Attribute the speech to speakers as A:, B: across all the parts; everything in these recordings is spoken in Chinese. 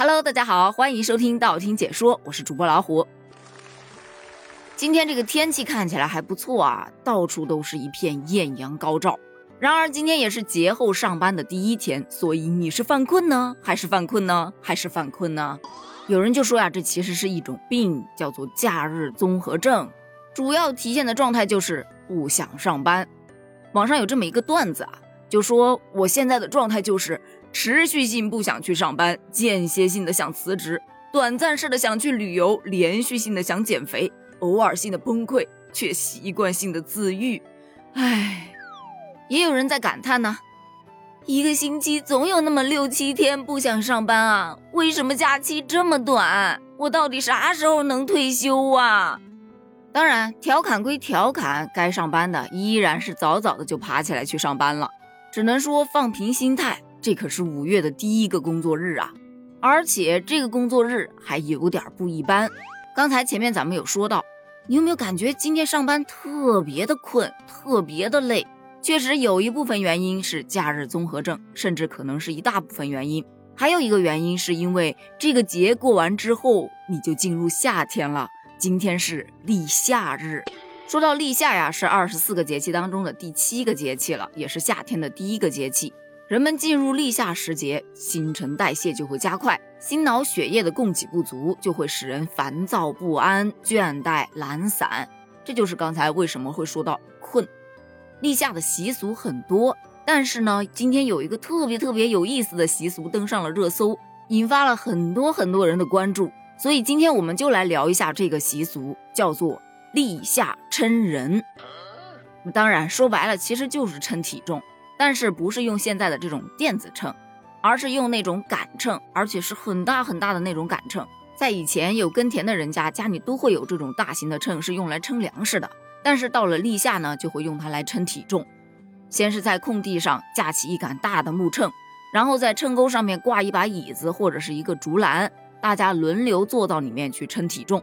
A: Hello，大家好，欢迎收听道听解说，我是主播老虎。今天这个天气看起来还不错啊，到处都是一片艳阳高照。然而今天也是节后上班的第一天，所以你是犯困呢，还是犯困呢，还是犯困呢？有人就说呀，这其实是一种病，叫做假日综合症，主要体现的状态就是不想上班。网上有这么一个段子啊，就说我现在的状态就是。持续性不想去上班，间歇性的想辞职，短暂式的想去旅游，连续性的想减肥，偶尔性的崩溃，却习惯性的自愈。唉，也有人在感叹呢，一个星期总有那么六七天不想上班啊，为什么假期这么短？我到底啥时候能退休啊？当然，调侃归调侃，该上班的依然是早早的就爬起来去上班了，只能说放平心态。这可是五月的第一个工作日啊，而且这个工作日还有点不一般。刚才前面咱们有说到，你有没有感觉今天上班特别的困，特别的累？确实有一部分原因是假日综合症，甚至可能是一大部分原因。还有一个原因是因为这个节过完之后，你就进入夏天了。今天是立夏日。说到立夏呀，是二十四个节气当中的第七个节气了，也是夏天的第一个节气。人们进入立夏时节，新陈代谢就会加快，心脑血液的供给不足，就会使人烦躁不安、倦怠懒散。这就是刚才为什么会说到困。立夏的习俗很多，但是呢，今天有一个特别特别有意思的习俗登上了热搜，引发了很多很多人的关注。所以今天我们就来聊一下这个习俗，叫做立夏称人。当然说白了，其实就是称体重。但是不是用现在的这种电子秤，而是用那种杆秤，而且是很大很大的那种杆秤。在以前有耕田的人家家里都会有这种大型的秤，是用来称粮食的。但是到了立夏呢，就会用它来称体重。先是在空地上架起一杆大的木秤，然后在秤钩上面挂一把椅子或者是一个竹篮，大家轮流坐到里面去称体重，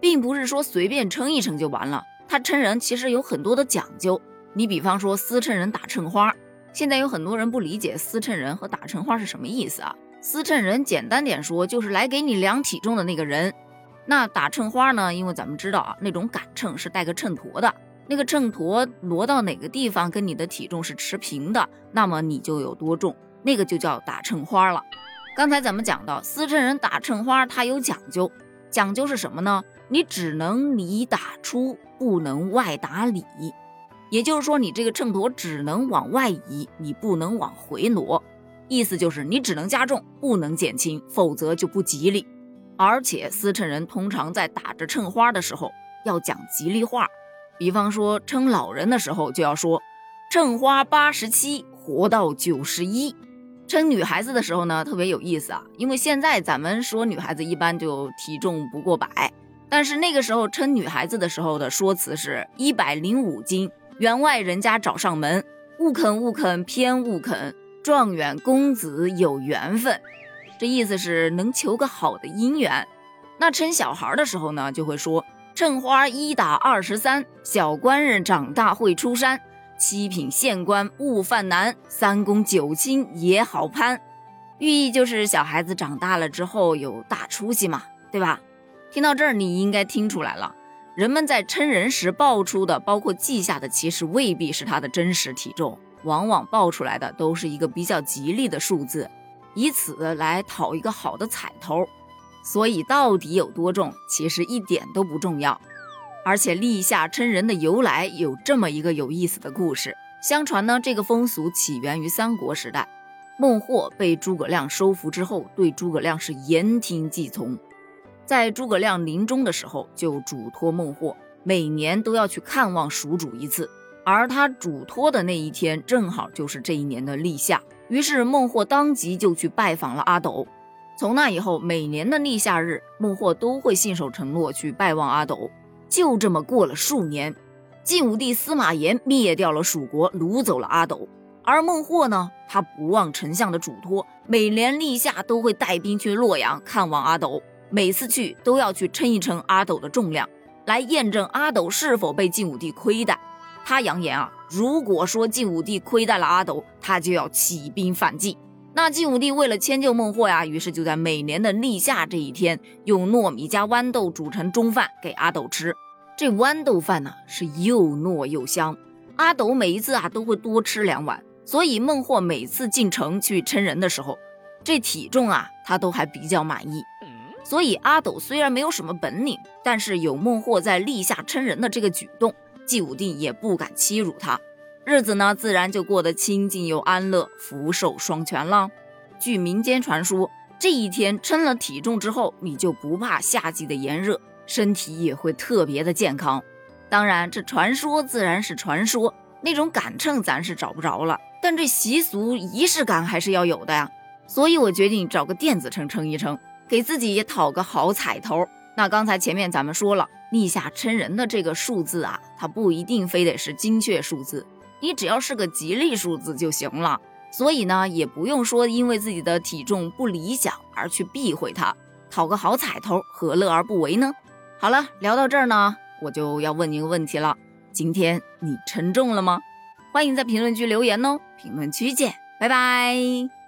A: 并不是说随便称一称就完了。它称人其实有很多的讲究。你比方说司称人打秤花。现在有很多人不理解司秤人和打秤花是什么意思啊？司秤人简单点说就是来给你量体重的那个人。那打秤花呢？因为咱们知道啊，那种杆秤是带个秤砣的，那个秤砣挪到哪个地方跟你的体重是持平的，那么你就有多重，那个就叫打秤花了。刚才咱们讲到司秤人打秤花，它有讲究，讲究是什么呢？你只能里打出，不能外打里。也就是说，你这个秤砣只能往外移，你不能往回挪。意思就是你只能加重，不能减轻，否则就不吉利。而且司秤人通常在打着秤花的时候要讲吉利话，比方说称老人的时候就要说秤花八十七，活到九十一。称女孩子的时候呢，特别有意思啊，因为现在咱们说女孩子一般就体重不过百，但是那个时候称女孩子的时候的说辞是一百零五斤。员外人家找上门，勿肯勿肯偏勿肯，状元公子有缘分。这意思是能求个好的姻缘。那称小孩的时候呢，就会说称花一打二十三，小官人长大会出山，七品县官勿犯难，三公九卿也好攀。寓意就是小孩子长大了之后有大出息嘛，对吧？听到这儿，你应该听出来了。人们在称人时报出的，包括记下的，其实未必是他的真实体重，往往报出来的都是一个比较吉利的数字，以此来讨一个好的彩头。所以到底有多重，其实一点都不重要。而且立夏称人的由来有这么一个有意思的故事。相传呢，这个风俗起源于三国时代，孟获被诸葛亮收服之后，对诸葛亮是言听计从。在诸葛亮临终的时候，就嘱托孟获，每年都要去看望蜀主一次。而他嘱托的那一天，正好就是这一年的立夏。于是孟获当即就去拜访了阿斗。从那以后，每年的立夏日，孟获都会信守承诺去拜望阿斗。就这么过了数年，晋武帝司马炎灭掉了蜀国，掳走了阿斗。而孟获呢，他不忘丞相的嘱托，每年立夏都会带兵去洛阳看望阿斗。每次去都要去称一称阿斗的重量，来验证阿斗是否被晋武帝亏待。他扬言啊，如果说晋武帝亏待了阿斗，他就要起兵反晋。那晋武帝为了迁就孟获呀，于是就在每年的立夏这一天，用糯米加豌豆煮成中饭给阿斗吃。这豌豆饭呢是又糯又香，阿斗每一次啊都会多吃两碗。所以孟获每次进城去称人的时候，这体重啊他都还比较满意。所以阿斗虽然没有什么本领，但是有孟获在立下称人的这个举动，晋武帝也不敢欺辱他。日子呢，自然就过得清静又安乐，福寿双全了。据民间传说，这一天称了体重之后，你就不怕夏季的炎热，身体也会特别的健康。当然，这传说自然是传说，那种杆秤咱是找不着了，但这习俗仪式感还是要有的呀。所以我决定找个电子秤称一称，给自己也讨个好彩头。那刚才前面咱们说了，立下称人的这个数字啊，它不一定非得是精确数字。你只要是个吉利数字就行了，所以呢，也不用说因为自己的体重不理想而去避讳它，讨个好彩头，何乐而不为呢？好了，聊到这儿呢，我就要问你个问题了：今天你称重了吗？欢迎在评论区留言哦，评论区见，拜拜。